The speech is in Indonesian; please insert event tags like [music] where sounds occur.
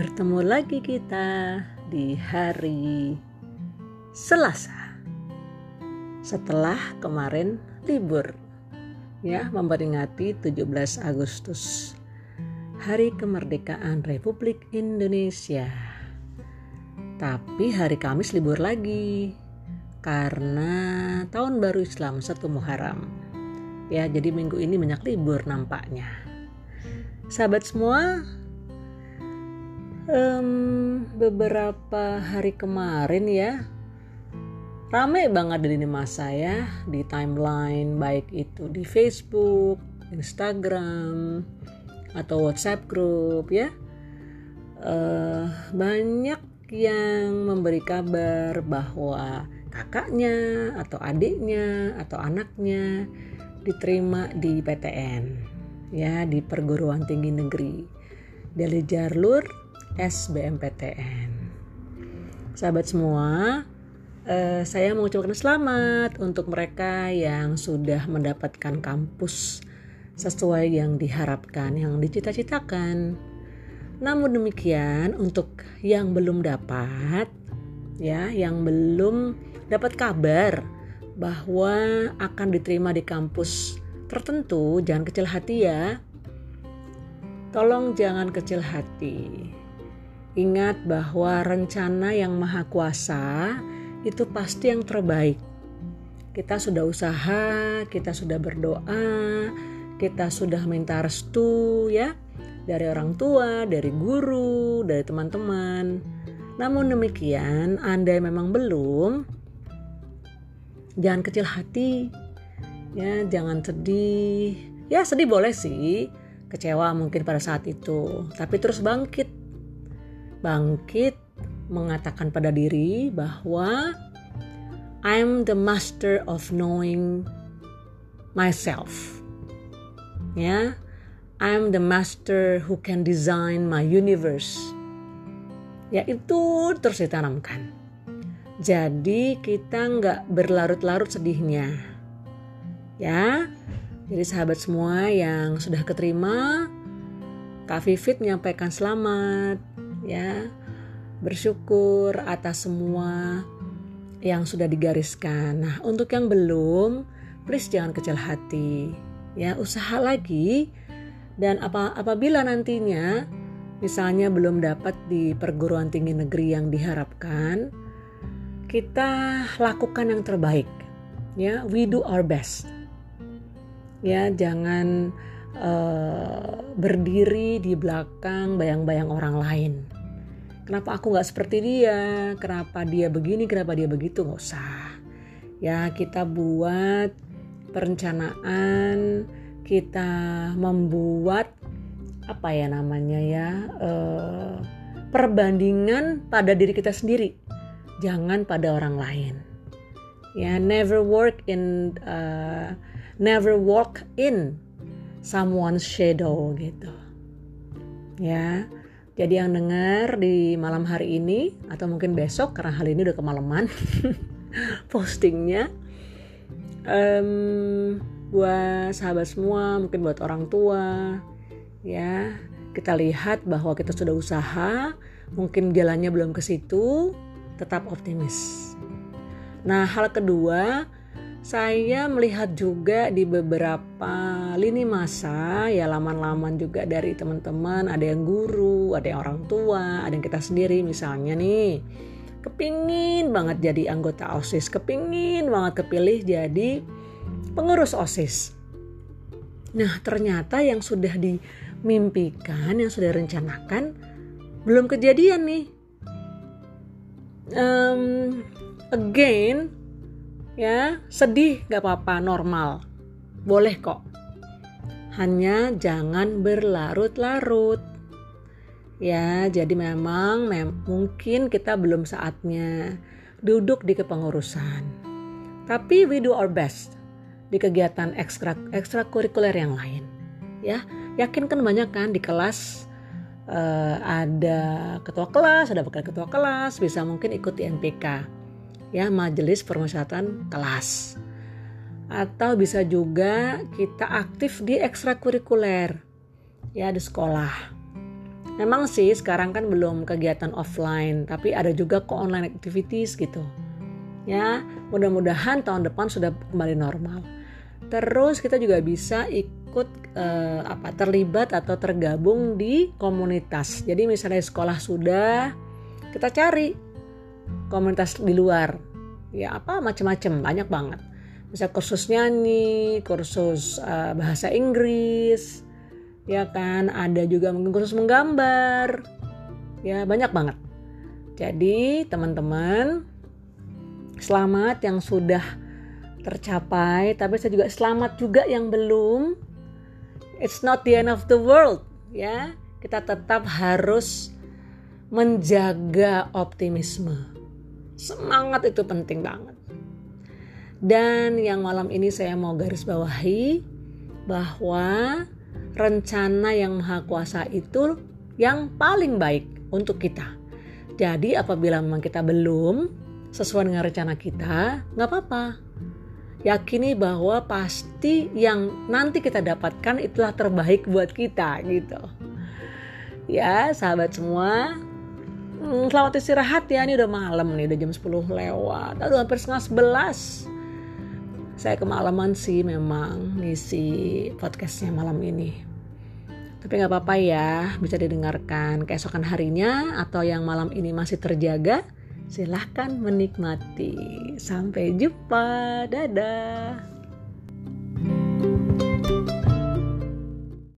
Bertemu lagi kita di hari Selasa. Setelah kemarin libur. Ya, memperingati 17 Agustus. Hari kemerdekaan Republik Indonesia. Tapi hari Kamis libur lagi karena tahun baru Islam satu Muharram. Ya, jadi minggu ini banyak libur nampaknya. Sahabat semua, um, beberapa hari kemarin ya rame banget lini masa ya di timeline baik itu di Facebook, Instagram atau WhatsApp group ya. Uh, banyak yang memberi kabar bahwa kakaknya atau adiknya atau anaknya diterima di PTN ya di perguruan tinggi negeri. Dari jalur SBMPTN. Sahabat semua, eh, saya mengucapkan selamat untuk mereka yang sudah mendapatkan kampus sesuai yang diharapkan, yang dicita-citakan. Namun demikian, untuk yang belum dapat, ya, yang belum dapat kabar bahwa akan diterima di kampus tertentu, jangan kecil hati ya. Tolong jangan kecil hati. Ingat bahwa rencana yang maha kuasa itu pasti yang terbaik. Kita sudah usaha, kita sudah berdoa, kita sudah minta restu ya dari orang tua, dari guru, dari teman-teman. Namun demikian, Anda memang belum jangan kecil hati. Ya, jangan sedih. Ya, sedih boleh sih. Kecewa mungkin pada saat itu, tapi terus bangkit bangkit mengatakan pada diri bahwa I'm the master of knowing myself. Ya, I'm the master who can design my universe. Ya itu terus ditanamkan. Jadi kita nggak berlarut-larut sedihnya. Ya, jadi sahabat semua yang sudah keterima, Kak Vivit menyampaikan selamat ya bersyukur atas semua yang sudah digariskan. Nah, untuk yang belum, please jangan kecil hati. Ya, usaha lagi dan apa apabila nantinya misalnya belum dapat di perguruan tinggi negeri yang diharapkan, kita lakukan yang terbaik. Ya, we do our best. Ya, jangan uh, berdiri di belakang bayang-bayang orang lain. Kenapa aku nggak seperti dia? Kenapa dia begini? Kenapa dia begitu? Nggak usah. Ya kita buat perencanaan kita membuat apa ya namanya ya uh, perbandingan pada diri kita sendiri. Jangan pada orang lain. Ya never work in uh, never walk in someone's shadow gitu. Ya. Jadi yang dengar di malam hari ini atau mungkin besok karena hal ini udah kemalaman [laughs] postingnya um, buat sahabat semua, mungkin buat orang tua, ya. Kita lihat bahwa kita sudah usaha, mungkin jalannya belum ke situ, tetap optimis. Nah hal kedua saya melihat juga di beberapa lini masa ya laman-laman juga dari teman-teman ada yang guru ada yang orang tua ada yang kita sendiri misalnya nih. Kepingin banget jadi anggota osis kepingin banget kepilih jadi pengurus osis. Nah ternyata yang sudah dimimpikan yang sudah rencanakan belum kejadian nih. Um, again ya sedih gak apa-apa normal. Boleh kok. Hanya jangan berlarut-larut. Ya jadi memang mem mungkin kita belum saatnya duduk di kepengurusan. Tapi we do our best di kegiatan ekstra ekstrakurikuler yang lain. Ya yakin kan banyak kan di kelas uh, ada ketua kelas ada wakil ketua kelas bisa mungkin ikut di NPK ya majelis permusyawaratan kelas atau bisa juga kita aktif di ekstrakurikuler ya di sekolah Memang sih sekarang kan belum kegiatan offline, tapi ada juga kok online activities gitu. Ya, mudah-mudahan tahun depan sudah kembali normal. Terus kita juga bisa ikut eh, apa terlibat atau tergabung di komunitas. Jadi misalnya sekolah sudah, kita cari komunitas di luar. Ya apa macam-macam, banyak banget. Bisa kursus nyanyi, kursus uh, bahasa Inggris, ya kan? Ada juga mungkin khusus menggambar. Ya banyak banget. Jadi teman-teman selamat yang sudah tercapai tapi saya juga selamat juga yang belum. It's not the end of the world ya. Kita tetap harus menjaga optimisme semangat itu penting banget dan yang malam ini saya mau garis bawahi bahwa rencana yang maha kuasa itu yang paling baik untuk kita. Jadi apabila memang kita belum sesuai dengan rencana kita, nggak apa-apa. Yakini bahwa pasti yang nanti kita dapatkan itulah terbaik buat kita gitu. Ya sahabat semua, hmm, selamat istirahat ya, ini udah malam nih, udah jam 10 lewat, aduh hampir setengah 11 saya kemalaman sih memang ngisi podcastnya malam ini. Tapi nggak apa-apa ya, bisa didengarkan keesokan harinya atau yang malam ini masih terjaga, silahkan menikmati. Sampai jumpa, dadah.